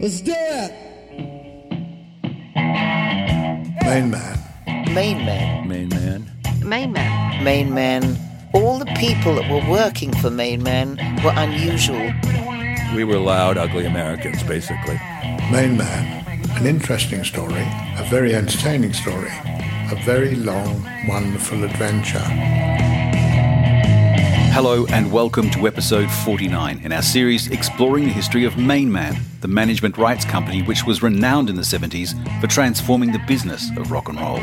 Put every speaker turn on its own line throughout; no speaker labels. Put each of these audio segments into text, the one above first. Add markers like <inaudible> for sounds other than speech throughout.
Let's do it.
Main man.
Main man.
Main man.
Main man.
Main man. All the people that were working for Main Man were unusual.
We were loud, ugly Americans, basically.
Main man. An interesting story, a very entertaining story, a very long, wonderful adventure.
Hello and welcome to episode 49 in our series exploring the history of Main Man, the management rights company which was renowned in the 70s for transforming the business of rock and roll.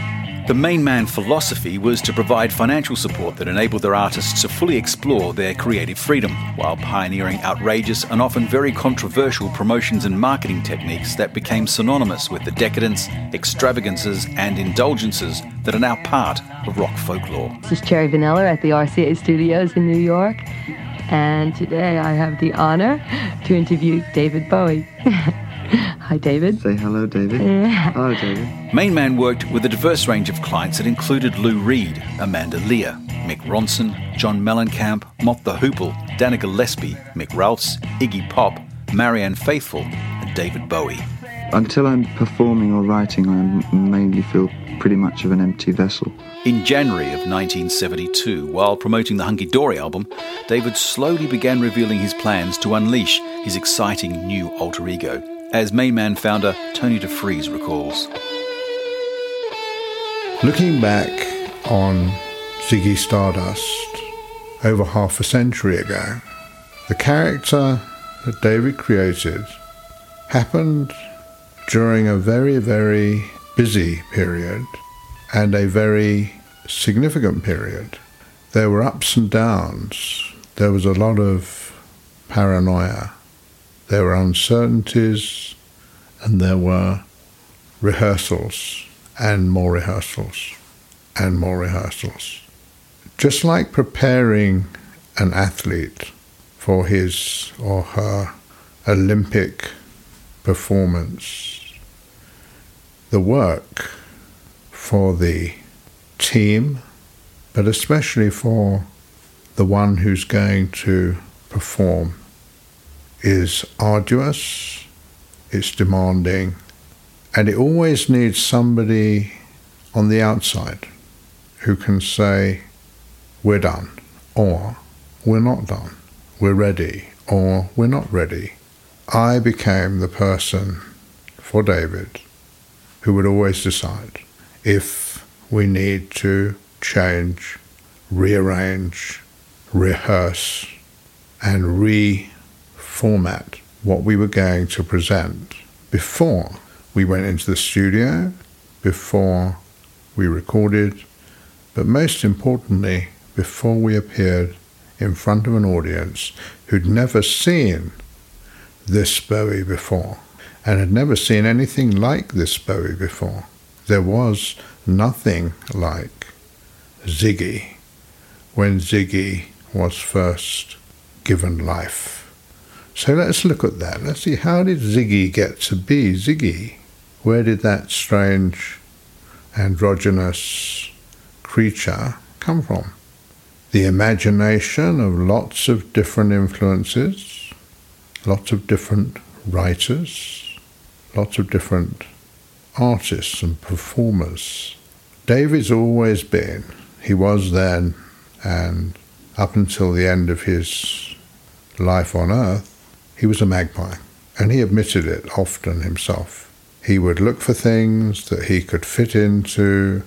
The Main Man philosophy was to provide financial support that enabled their artists to fully explore their creative freedom, while pioneering outrageous and often very controversial promotions and marketing techniques that became synonymous with the decadence, extravagances, and indulgences that are now part of rock folklore.
This is Cherry Vanilla at the RCA Studios in New York. And today I have the honor to interview David Bowie. <laughs> <laughs> Hi, David.
Say hello, David.
Yeah.
Hello, David.
Main Man worked with a diverse range of clients that included Lou Reed, Amanda Lear, Mick Ronson, John Mellencamp, Mott the Hoople, Danica Gillespie, Mick Ralphs, Iggy Pop, Marianne Faithfull, and David Bowie.
Until I'm performing or writing, I mainly feel pretty much of an empty vessel.
In January of 1972, while promoting the Hunky Dory album, David slowly began revealing his plans to unleash his exciting new alter ego, as Main Man founder Tony DeFries recalls.
Looking back on Ziggy Stardust over half a century ago, the character that David created happened during a very, very busy period and a very significant period. There were ups and downs. There was a lot of paranoia. There were uncertainties and there were rehearsals and more rehearsals and more rehearsals. Just like preparing an athlete for his or her Olympic performance, the work for the team, but especially for the one who's going to perform, is arduous, it's demanding, and it always needs somebody on the outside who can say, we're done, or we're not done, we're ready, or we're not ready. I became the person for David who would always decide if we need to change, rearrange, rehearse, and reformat what we were going to present before we went into the studio, before we recorded, but most importantly, before we appeared in front of an audience who'd never seen this Bowie before and had never seen anything like this Bowie before. There was nothing like Ziggy when Ziggy was first given life. So let's look at that. Let's see how did Ziggy get to be Ziggy? Where did that strange androgynous creature come from? The imagination of lots of different influences, lots of different writers, lots of different artists and performers. David's always been, he was then, and up until the end of his life on earth, he was a magpie. And he admitted it often himself. He would look for things that he could fit into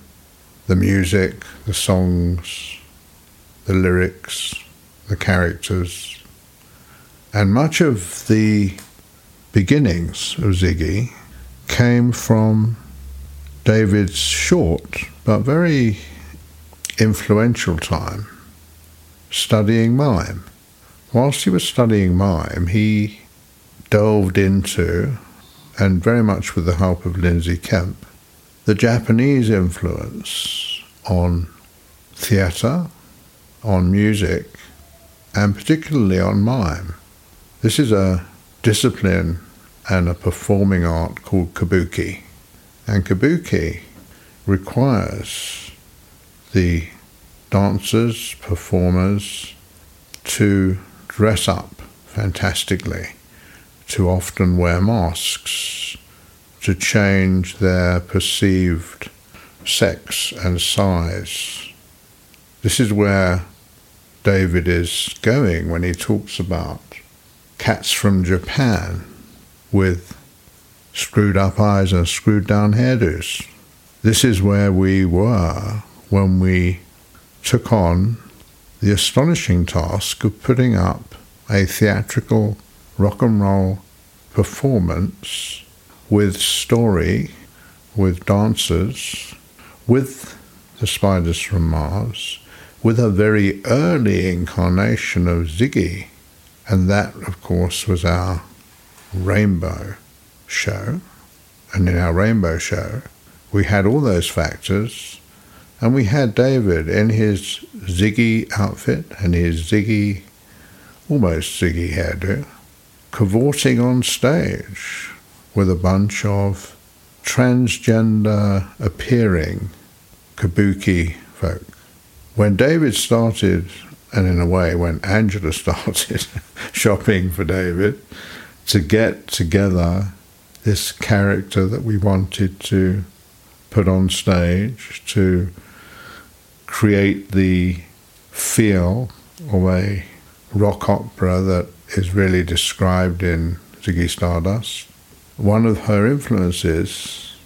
the music, the songs, the lyrics, the characters. And much of the beginnings of Ziggy came from David's short but very influential time studying mime. Whilst he was studying mime, he delved into, and very much with the help of Lindsay Kemp, the Japanese influence on theatre, on music, and particularly on mime. This is a discipline and a performing art called kabuki. And kabuki requires the dancers, performers to dress up fantastically, to often wear masks to change their perceived sex and size. This is where David is going when he talks about cats from Japan with screwed up eyes and screwed down hairdos. This is where we were when we took on the astonishing task of putting up a theatrical rock and roll performance with story, with dancers, with the spiders from Mars, with a very early incarnation of Ziggy. And that, of course, was our rainbow show. And in our rainbow show, we had all those factors. And we had David in his Ziggy outfit and his Ziggy, almost Ziggy hairdo, cavorting on stage with a bunch of transgender appearing kabuki folk. When David started, and in a way when Angela <laughs> started shopping for David, to get together this character that we wanted to put on stage, to create the feel of a rock opera that is really described in Ziggy Stardust. One of her influences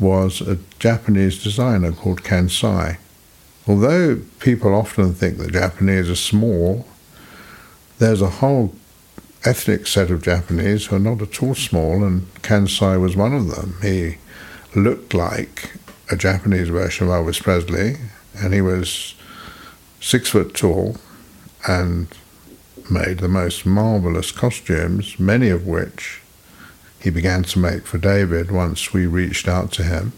was a Japanese designer called Kansai. Although people often think that Japanese are small, there's a whole ethnic set of Japanese who are not at all small, and Kansai was one of them. He looked like a Japanese version of Elvis Presley, and he was six foot tall and made the most marvelous costumes, many of which he began to make for David once we reached out to him.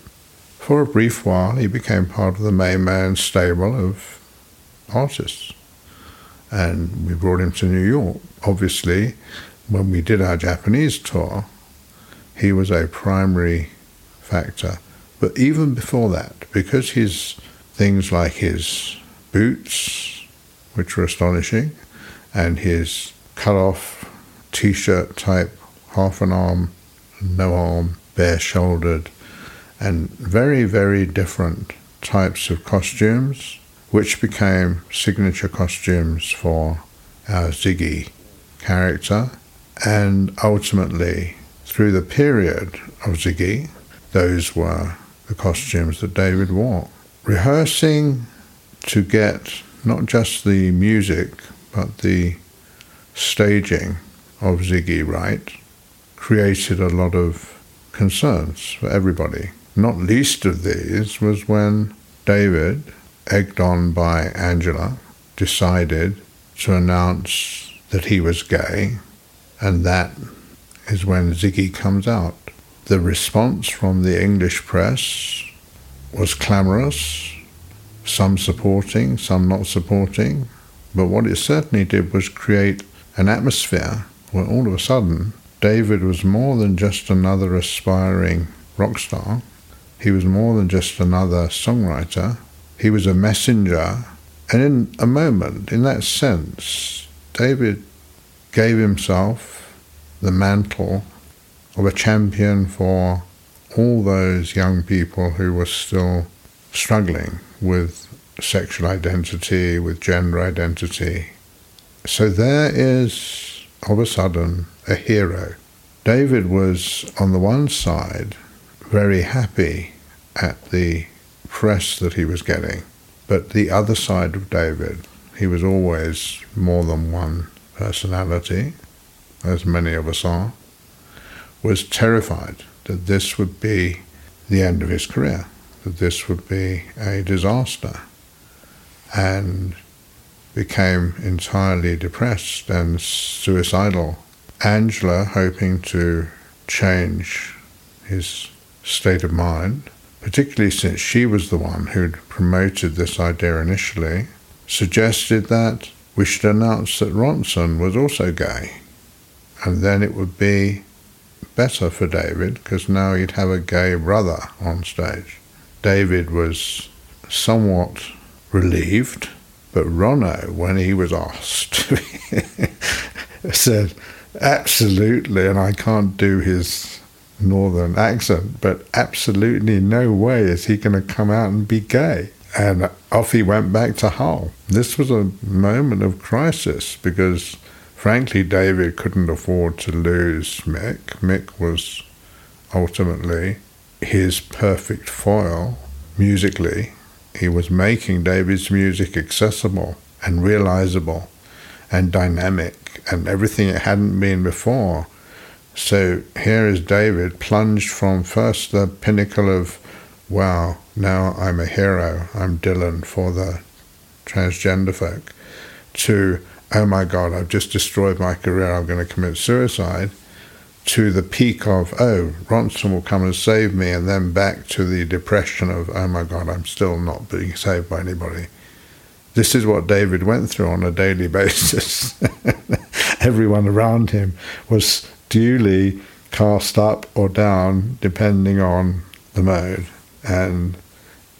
For a brief while, he became part of the Main Man stable of artists. And we brought him to New York. Obviously, when we did our Japanese tour, he was a primary factor. But even before that, because his things like his boots, which were astonishing, and his cut off t shirt type, half an arm, no arm, bare shouldered, and very, very different types of costumes, which became signature costumes for our Ziggy character. And ultimately, through the period of Ziggy, those were the costumes that David wore. Rehearsing to get not just the music, but the staging of Ziggy right created a lot of concerns for everybody. Not least of these was when David, egged on by Angela, decided to announce that he was gay, and that is when Ziggy comes out. The response from the English press was clamorous, some supporting, some not supporting, but what it certainly did was create an atmosphere where all of a sudden David was more than just another aspiring rock star. He was more than just another songwriter. He was a messenger. And in a moment, in that sense, David gave himself the mantle of a champion for all those young people who were still struggling with sexual identity, with gender identity. So there is, of a sudden, a hero. David was, on the one side, very happy at the press that he was getting, but the other side of David, he was always more than one personality, as many of us are, was terrified that this would be the end of his career, that this would be a disaster, and became entirely depressed and suicidal Angela, hoping to change his state of mind, particularly since she was the one who'd promoted this idea initially, suggested that we should announce that Ronson was also gay. And then it would be better for David because now he'd have a gay brother on stage. David was somewhat relieved, but Ronno, when he was asked, <laughs> said, absolutely, and I can't do his northern accent, but absolutely no way is he going to come out and be gay. And off he went back to Hull. This was a moment of crisis because, frankly, David couldn't afford to lose Mick. Mick was ultimately his perfect foil musically. He was making David's music accessible and realizable and dynamic and everything it hadn't been before. So here is David plunged from first the pinnacle of, wow, now I'm a hero, I'm Dylan for the transgender folk, to, oh my God, I've just destroyed my career, I'm going to commit suicide, to the peak of, oh, Ronson will come and save me, and then back to the depression of, oh my God, I'm still not being saved by anybody. This is what David went through on a daily <laughs> basis. <laughs> Everyone around him was duly cast up or down depending on the mode. And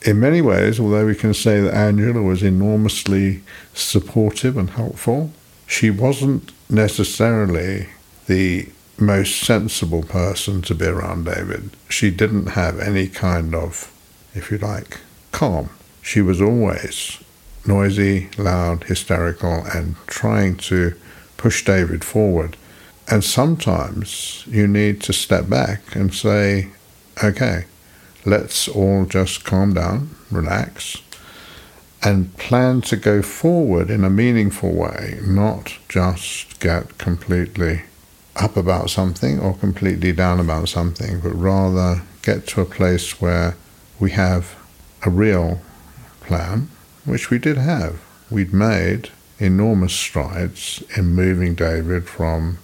in many ways, although we can say that Angela was enormously supportive and helpful, she wasn't necessarily the most sensible person to be around David. She didn't have any kind of, if you like, calm. She was always noisy, loud, hysterical, and trying to push David forward. And sometimes you need to step back and say, okay, let's all just calm down, relax, and plan to go forward in a meaningful way, not just get completely up about something or completely down about something, but rather get to a place where we have a real plan, which we did have. We'd made enormous strides in moving David from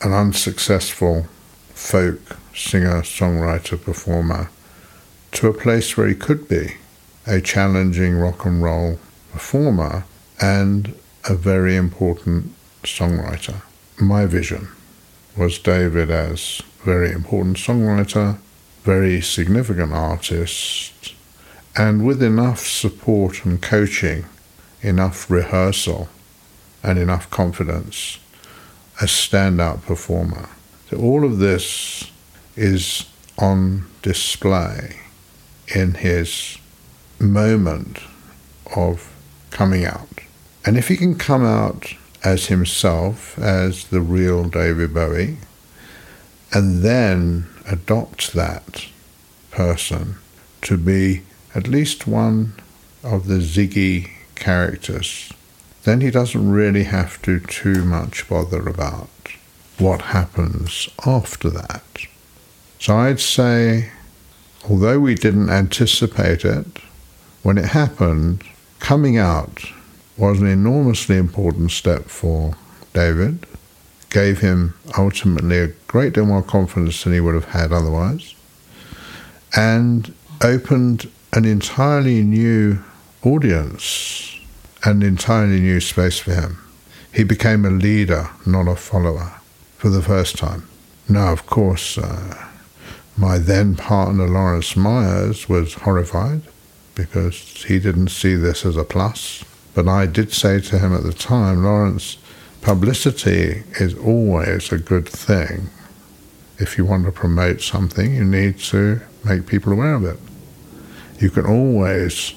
an unsuccessful folk singer, songwriter, performer to a place where he could be a challenging rock and roll performer and a very important songwriter. My vision was David as very important songwriter, very significant artist, and with enough support and coaching, enough rehearsal, and enough confidence a standout performer. So all of this is on display in his moment of coming out. And if he can come out as himself, as the real David Bowie, and then adopt that person to be at least one of the Ziggy characters then he doesn't really have to too much bother about what happens after that. So I'd say, although we didn't anticipate it, when it happened, coming out was an enormously important step for David, gave him ultimately a great deal more confidence than he would have had otherwise, and opened an entirely new audience an entirely new space for him. He became a leader, not a follower, for the first time. Now, of course, uh, my then partner Lawrence Myers was horrified because he didn't see this as a plus. But I did say to him at the time, Lawrence, publicity is always a good thing. If you want to promote something, you need to make people aware of it. You can always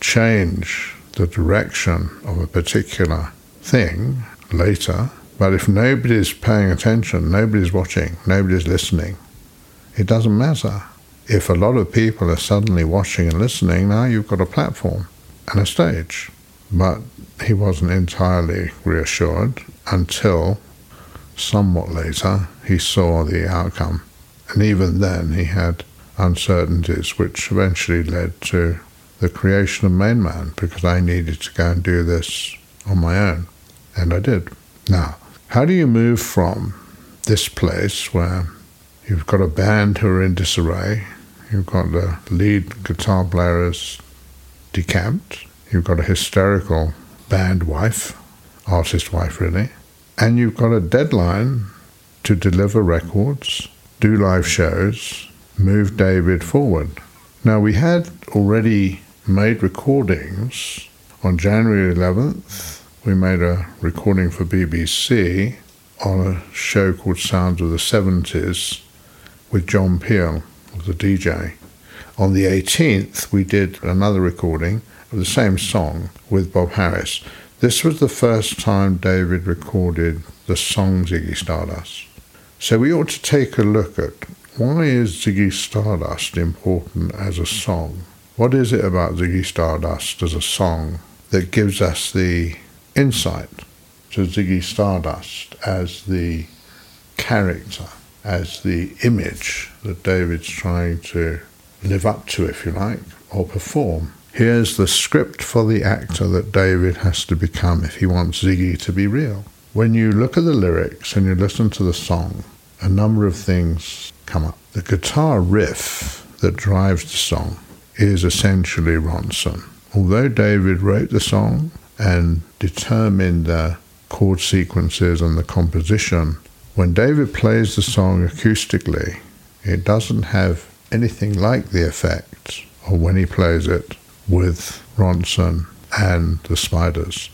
change the direction of a particular thing later, but if nobody's paying attention, nobody's watching, nobody's listening, it doesn't matter. If a lot of people are suddenly watching and listening, now you've got a platform and a stage. But he wasn't entirely reassured until somewhat later he saw the outcome. And even then he had uncertainties which eventually led to the creation of Main Man because I needed to go and do this on my own. And I did. Now, how do you move from this place where you've got a band who are in disarray, you've got the lead guitar players decamped, you've got a hysterical band wife, artist wife really, and you've got a deadline to deliver records, do live shows, move David forward. Now, we had already made recordings. On January 11th, we made a recording for BBC on a show called Sounds of the 70s with John Peel, the DJ. On the 18th, we did another recording of the same song with Bob Harris. This was the first time David recorded the song Ziggy Stardust. So we ought to take a look at why is Ziggy Stardust important as a song? What is it about Ziggy Stardust as a song that gives us the insight to Ziggy Stardust as the character, as the image that David's trying to live up to, if you like, or perform? Here's the script for the actor that David has to become if he wants Ziggy to be real. When you look at the lyrics and you listen to the song, a number of things come up. The guitar riff that drives the song is essentially Ronson. Although David wrote the song and determined the chord sequences and the composition, when David plays the song acoustically, it doesn't have anything like the effect of when he plays it with Ronson and the Spiders.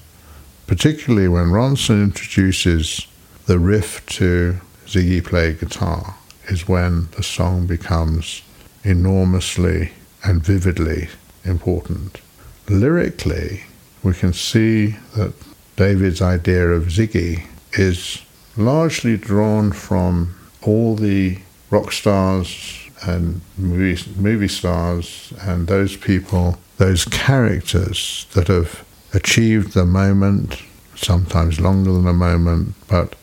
Particularly when Ronson introduces the riff to Ziggy play guitar is when the song becomes enormously and vividly important. Lyrically, we can see that David's idea of Ziggy is largely drawn from all the rock stars and movie, movie stars and those people, those characters that have achieved the moment, sometimes longer than a moment, but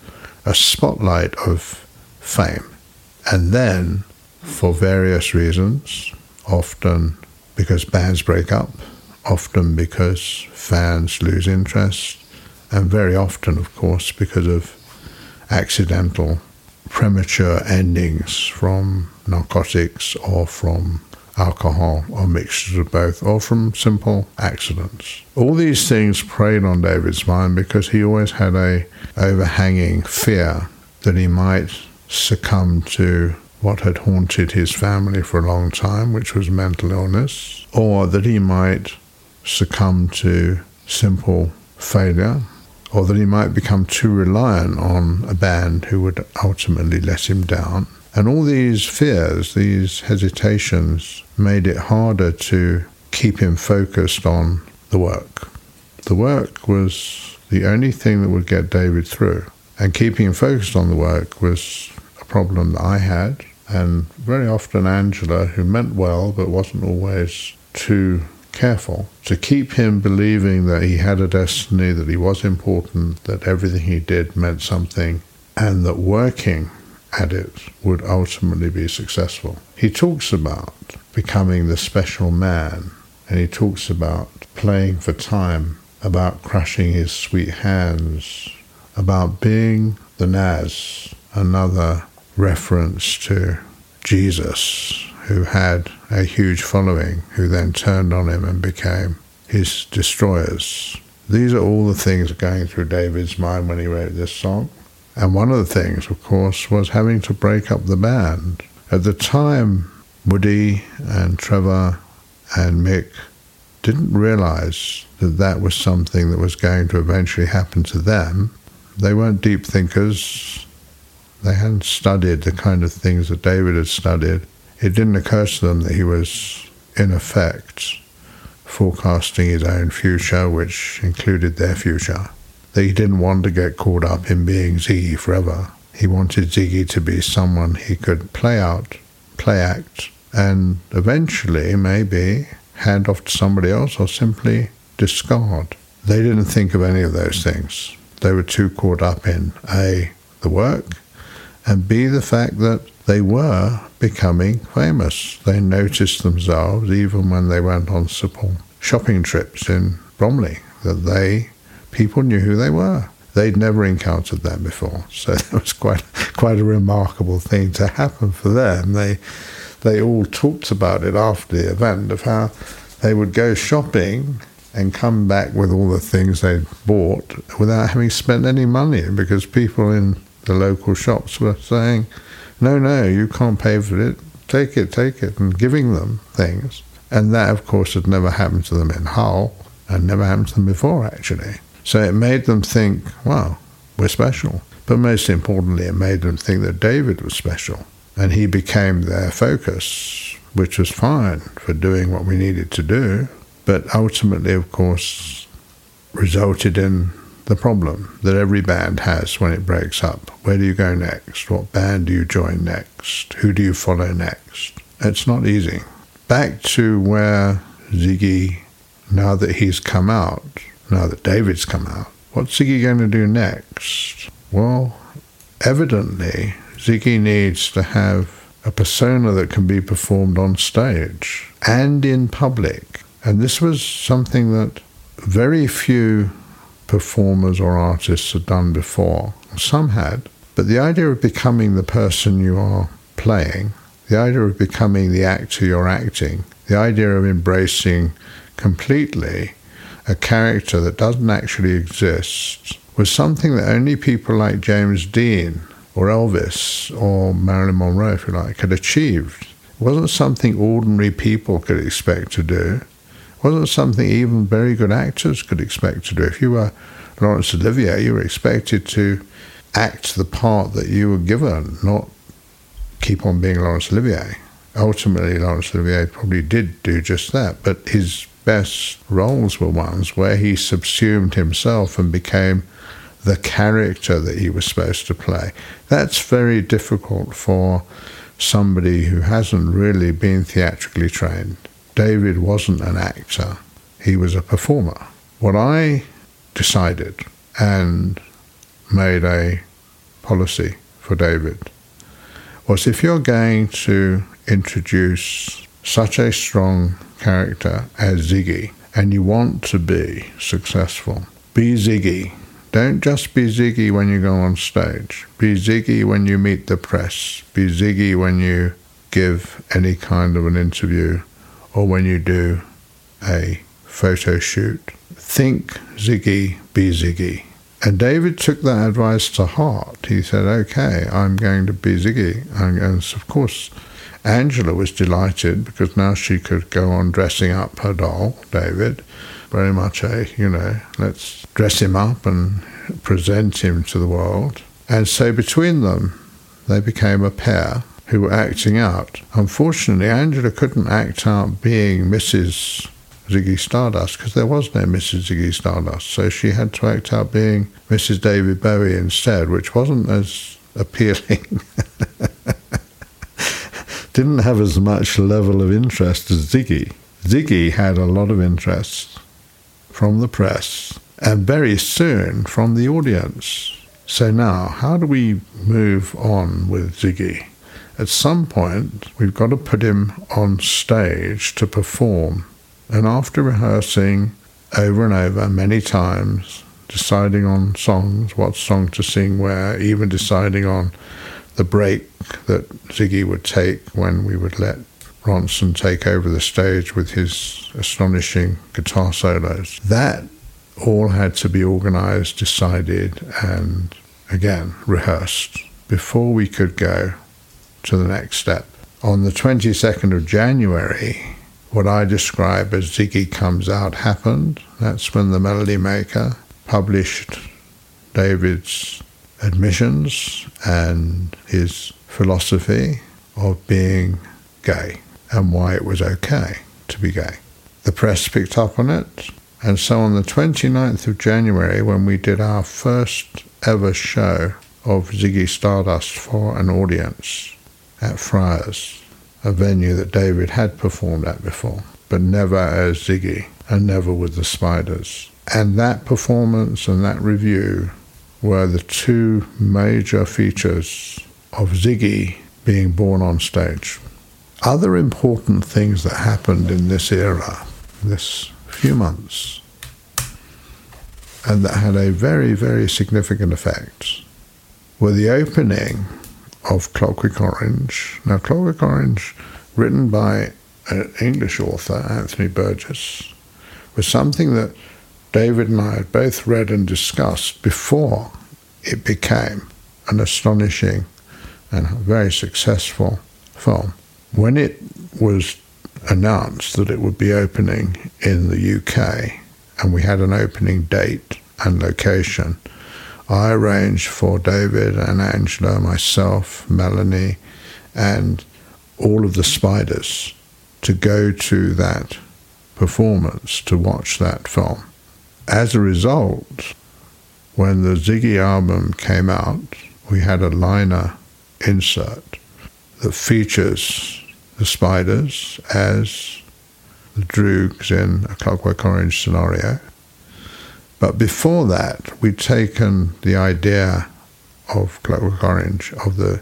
a spotlight of fame. And then, for various reasons, often because bands break up, often because fans lose interest, and very often, of course, because of accidental premature endings from narcotics or from alcohol or mixtures of both or from simple accidents. All these things preyed on David's mind because he always had a overhanging fear that he might succumb to what had haunted his family for a long time, which was mental illness, or that he might succumb to simple failure, or that he might become too reliant on a band who would ultimately let him down. And all these fears, these hesitations, made it harder to keep him focused on the work. The work was the only thing that would get David through. And keeping him focused on the work was a problem that I had. And very often Angela, who meant well but wasn't always too careful, to keep him believing that he had a destiny, that he was important, that everything he did meant something, and that working at it would ultimately be successful. He talks about becoming the special man, and he talks about playing for time, about crushing his sweet hands, about being the Nas, another reference to Jesus, who had a huge following, who then turned on him and became his destroyers. These are all the things going through David's mind when he wrote this song. And one of the things, of course, was having to break up the band. At the time, Woody and Trevor and Mick didn't realize that that was something that was going to eventually happen to them. They weren't deep thinkers. They hadn't studied the kind of things that David had studied. It didn't occur to them that he was, in effect, forecasting his own future, which included their future that he didn't want to get caught up in being Ziggy forever. He wanted Ziggy to be someone he could play out, play act, and eventually maybe hand off to somebody else or simply discard. They didn't think of any of those things. They were too caught up in A, the work, and B, the fact that they were becoming famous. They noticed themselves, even when they went on simple shopping trips in Bromley, that they people knew who they were. They'd never encountered that before, so <laughs> it was quite quite a remarkable thing to happen for them. They they all talked about it after the event of how they would go shopping and come back with all the things they'd bought without having spent any money because people in the local shops were saying, "No, no, you can't pay for it. Take it, take it," and giving them things. And that, of course, had never happened to them in Hull and never happened to them before, actually. So it made them think, wow, we're special. But most importantly, it made them think that David was special. And he became their focus, which was fine for doing what we needed to do. But ultimately, of course, resulted in the problem that every band has when it breaks up. Where do you go next? What band do you join next? Who do you follow next? It's not easy. Back to where Ziggy, now that he's come out, now that David's come out, what's Ziggy going to do next? Well, evidently, Ziggy needs to have a persona that can be performed on stage and in public. And this was something that very few performers or artists had done before. Some had, but the idea of becoming the person you are playing, the idea of becoming the actor you're acting, the idea of embracing completely a character that doesn't actually exist was something that only people like James Dean or Elvis or Marilyn Monroe, if you like, had achieved. It wasn't something ordinary people could expect to do wasn't something even very good actors could expect to do. If you were Laurence Olivier, you were expected to act the part that you were given, not keep on being Laurence Olivier. Ultimately, Laurence Olivier probably did do just that, but his best roles were ones where he subsumed himself and became the character that he was supposed to play. That's very difficult for somebody who hasn't really been theatrically trained. David wasn't an actor, he was a performer. What I decided and made a policy for David was if you're going to introduce such a strong character as Ziggy and you want to be successful, be Ziggy. Don't just be Ziggy when you go on stage. Be Ziggy when you meet the press. Be Ziggy when you give any kind of an interview or when you do a photo shoot. Think Ziggy, be Ziggy. And David took that advice to heart. He said, okay, I'm going to be Ziggy. And, of course, Angela was delighted because now she could go on dressing up her doll, David. Very much a, you know, let's dress him up and present him to the world. And so between them, they became a pair who were acting out. Unfortunately, Angela couldn't act out being Mrs. Ziggy Stardust because there was no Mrs. Ziggy Stardust. So she had to act out being Mrs. David Bowie instead, which wasn't as appealing. <laughs> Didn't have as much level of interest as Ziggy. Ziggy had a lot of interest from the press and very soon from the audience. So now, how do we move on with Ziggy? At some point, we've got to put him on stage to perform. And after rehearsing over and over many times, deciding on songs, what song to sing where, even deciding on the break that Ziggy would take when we would let Ronson take over the stage with his astonishing guitar solos. That all had to be organized, decided, and again rehearsed before we could go to the next step. On the 22nd of January, what I describe as Ziggy Comes Out happened. That's when the Melody Maker published David's admissions and his philosophy of being gay and why it was okay to be gay. The press picked up on it, and so on the 29th of January, when we did our first ever show of Ziggy Stardust for an audience, at Friars, a venue that David had performed at before, but never as Ziggy and never with the Spiders. And that performance and that review were the two major features of Ziggy being born on stage. Other important things that happened in this era, this few months, and that had a very, very significant effect, were the opening of Clockwork Orange. Now, Clockwork Orange, written by an English author, Anthony Burgess, was something that David and I had both read and discussed before it became an astonishing and very successful film. When it was announced that it would be opening in the UK, and we had an opening date and location, I arranged for David and Angela, myself, Melanie, and all of the spiders to go to that performance to watch that film. As a result, when the Ziggy album came out, we had a liner insert that features the spiders as the Droogs in a Clockwork Orange scenario. But before that, we'd taken the idea of Clockwork Orange, of the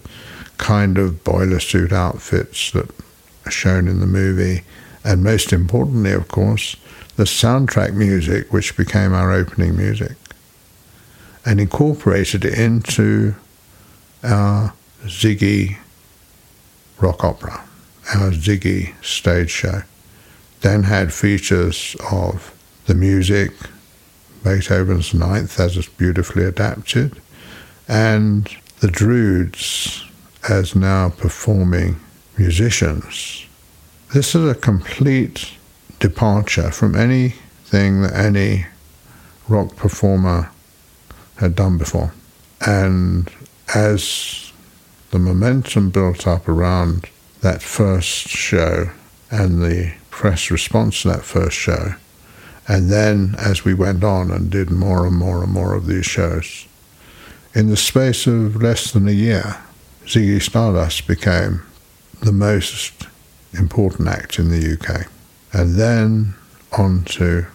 kind of boiler suit outfits that are shown in the movie, and most importantly, of course, the soundtrack music, which became our opening music, and incorporated it into our Ziggy rock opera, our Ziggy stage show. Then had features of the music, Beethoven's Ninth as it's beautifully adapted, and the Druids as now performing musicians. This is a complete departure from anything that any rock performer had done before. And as the momentum built up around that first show and the press response to that first show, and then as we went on and did more and more and more of these shows, in the space of less than a year, Ziggy Stardust became the most important act in the UK. And then on to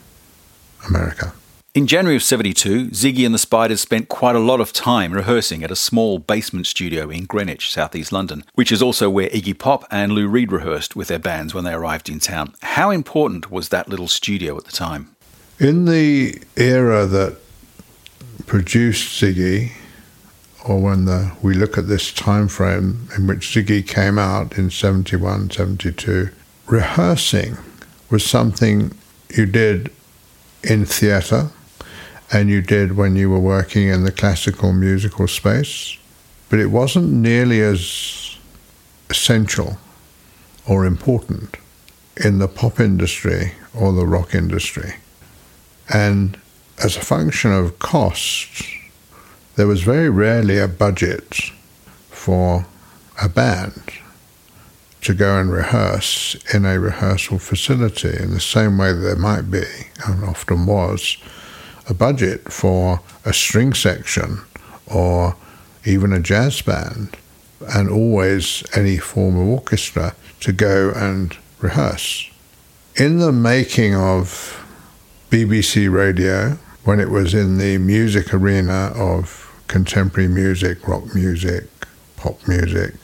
America.
In January of 72, Ziggy and the Spiders spent quite a lot of time rehearsing at a small basement studio in Greenwich, southeast London, which is also where Iggy Pop and Lou Reed rehearsed with their bands when they arrived in town. How important was that little studio at the time?
In the era that produced Ziggy, or when the, we look at this time frame in which Ziggy came out in 71, 72, rehearsing was something you did in theatre and you did when you were working in the classical musical space, but it wasn't nearly as essential or important in the pop industry or the rock industry. And as a function of cost, there was very rarely a budget for a band to go and rehearse in a rehearsal facility in the same way that there might be, and often was, a budget for a string section or even a jazz band, and always any form of orchestra to go and rehearse. In the making of BBC Radio, when it was in the music arena of contemporary music, rock music, pop music,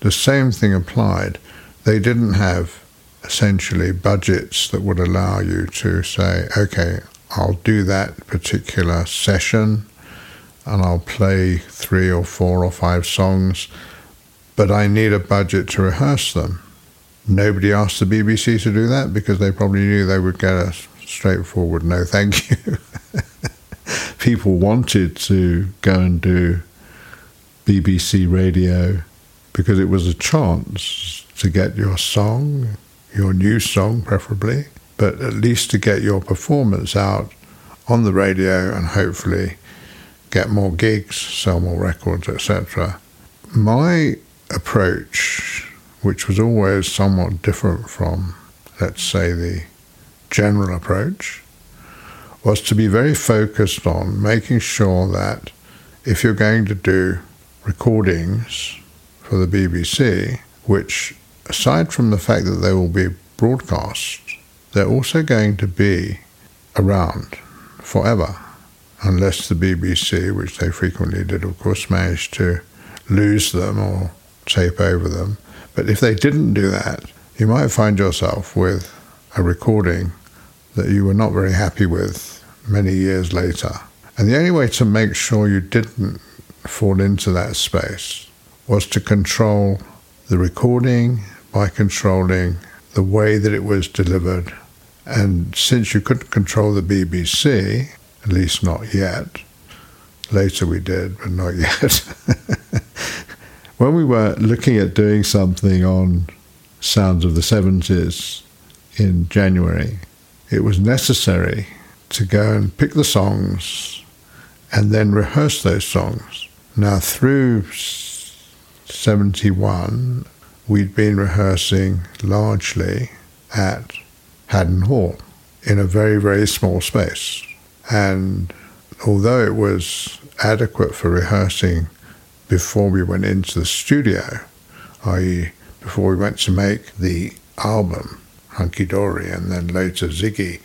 the same thing applied. They didn't have essentially budgets that would allow you to say, okay, I'll do that particular session and I'll play three or four or five songs, but I need a budget to rehearse them. Nobody asked the BBC to do that because they probably knew they would get a straightforward no thank you. <laughs> People wanted to go and do BBC radio because it was a chance to get your song, your new song preferably, but at least to get your performance out on the radio and hopefully get more gigs, sell more records, etc. My approach, which was always somewhat different from, let's say, the general approach, was to be very focused on making sure that if you're going to do recordings for the BBC, which aside from the fact that they will be broadcast they're also going to be around forever, unless the BBC, which they frequently did, of course, managed to lose them or tape over them. But if they didn't do that, you might find yourself with a recording that you were not very happy with many years later. And the only way to make sure you didn't fall into that space was to control the recording by controlling the way that it was delivered and since you couldn't control the BBC, at least not yet, later we did, but not <laughs> yet. when we were looking at doing something on Sounds of the 70s in January, it was necessary to go and pick the songs and then rehearse those songs. Now, through 71, we'd been rehearsing largely at Haddon Hall in a very, very small space. And although it was adequate for rehearsing before we went into the studio, i.e., before we went to make the album, Hunky Dory, and then later Ziggy,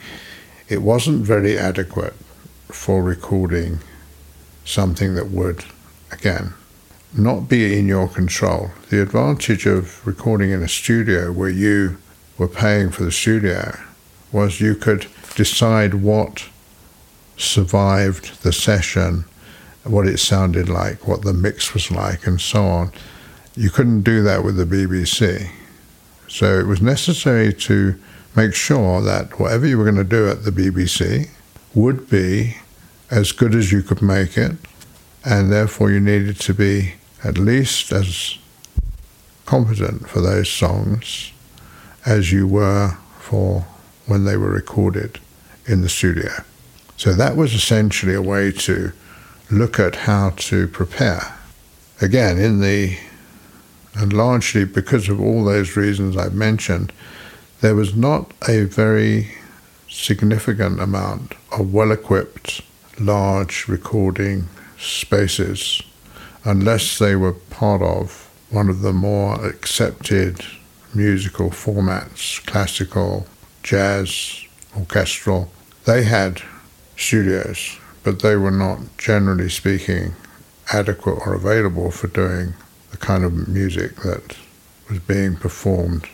it wasn't very adequate for recording something that would, again, not be in your control. The advantage of recording in a studio where you were paying for the studio was you could decide what survived the session, what it sounded like, what the mix was like, and so on. You couldn't do that with the BBC. So it was necessary to make sure that whatever you were going to do at the BBC would be as good as you could make it, and therefore you needed to be at least as competent for those songs as you were for when they were recorded in the studio. So that was essentially a way to look at how to prepare. Again, in the and largely because of all those reasons I've mentioned, there was not a very significant amount of well equipped, large recording spaces unless they were part of one of the more accepted musical formats, classical, jazz, orchestral. They had studios, but they were not, generally speaking, adequate or available for doing the kind of music that was being performed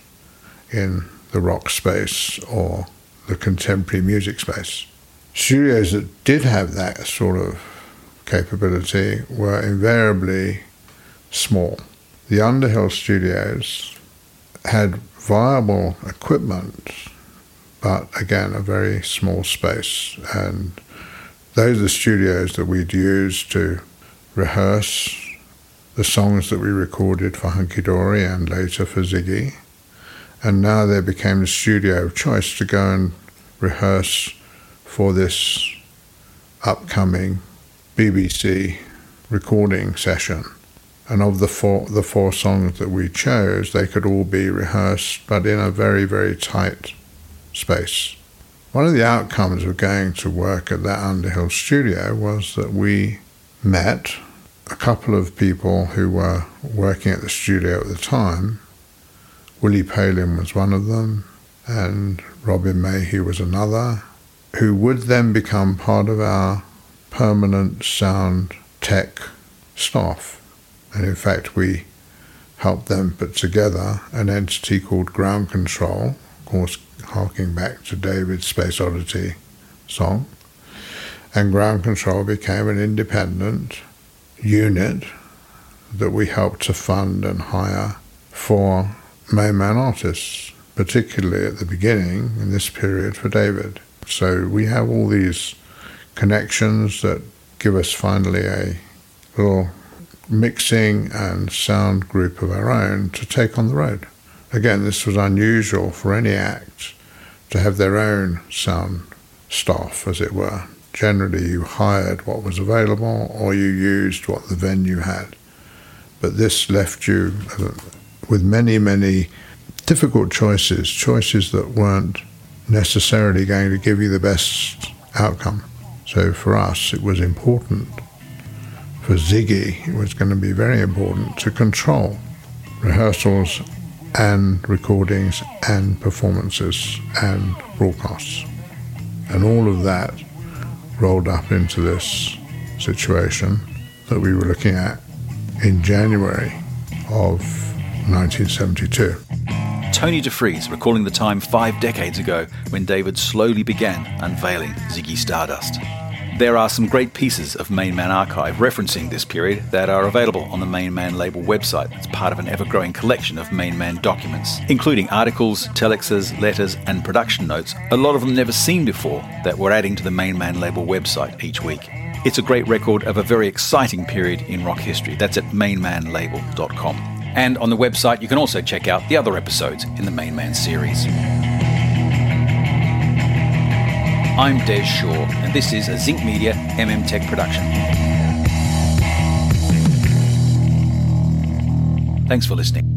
in the rock space or the contemporary music space. Studios that did have that sort of capability were invariably small. The Underhill studios had viable equipment, but again, a very small space. And those are the studios that we'd use to rehearse the songs that we recorded for Hunky Dory and later for Ziggy. And now they became the studio of choice to go and rehearse for this upcoming BBC recording session. And of the four, the four songs that we chose, they could all be rehearsed, but in a very, very tight space. One of the outcomes of going to work at that Underhill studio was that we met a couple of people who were working at the studio at the time. Willie Palin was one of them, and Robin Mayhew was another, who would then become part of our permanent sound tech staff. And in fact, we helped them put together an entity called Ground Control, of course, harking back to David's Space Oddity song. And Ground Control became an independent unit that we helped to fund and hire for main man artists, particularly at the beginning in this period for David. So we have all these connections that give us finally a little mixing and sound group of our own to take on the road. Again, this was unusual for any act to have their own sound staff, as it were. Generally, you hired what was available or you used what the venue had. But this left you uh, with many, many difficult choices, choices that weren't necessarily going to give you the best outcome. So for us, it was important. For Ziggy, it was going to be very important to control rehearsals and recordings and performances and broadcasts. And all of that rolled up into this situation that we were looking at in January of 1972.
Tony Defries recalling the time five decades ago when David slowly began unveiling Ziggy Stardust. There are some great pieces of Main Man archive referencing this period that are available on the Main Man label website as part of an ever growing collection of Main Man documents, including articles, telexes, letters, and production notes, a lot of them never seen before, that we're adding to the Main Man label website each week. It's a great record of a very exciting period in rock history. That's at mainmanlabel.com. And on the website, you can also check out the other episodes in the Main Man series. I'm Des Shaw, and this is a Zinc Media MM Tech production. Thanks for listening.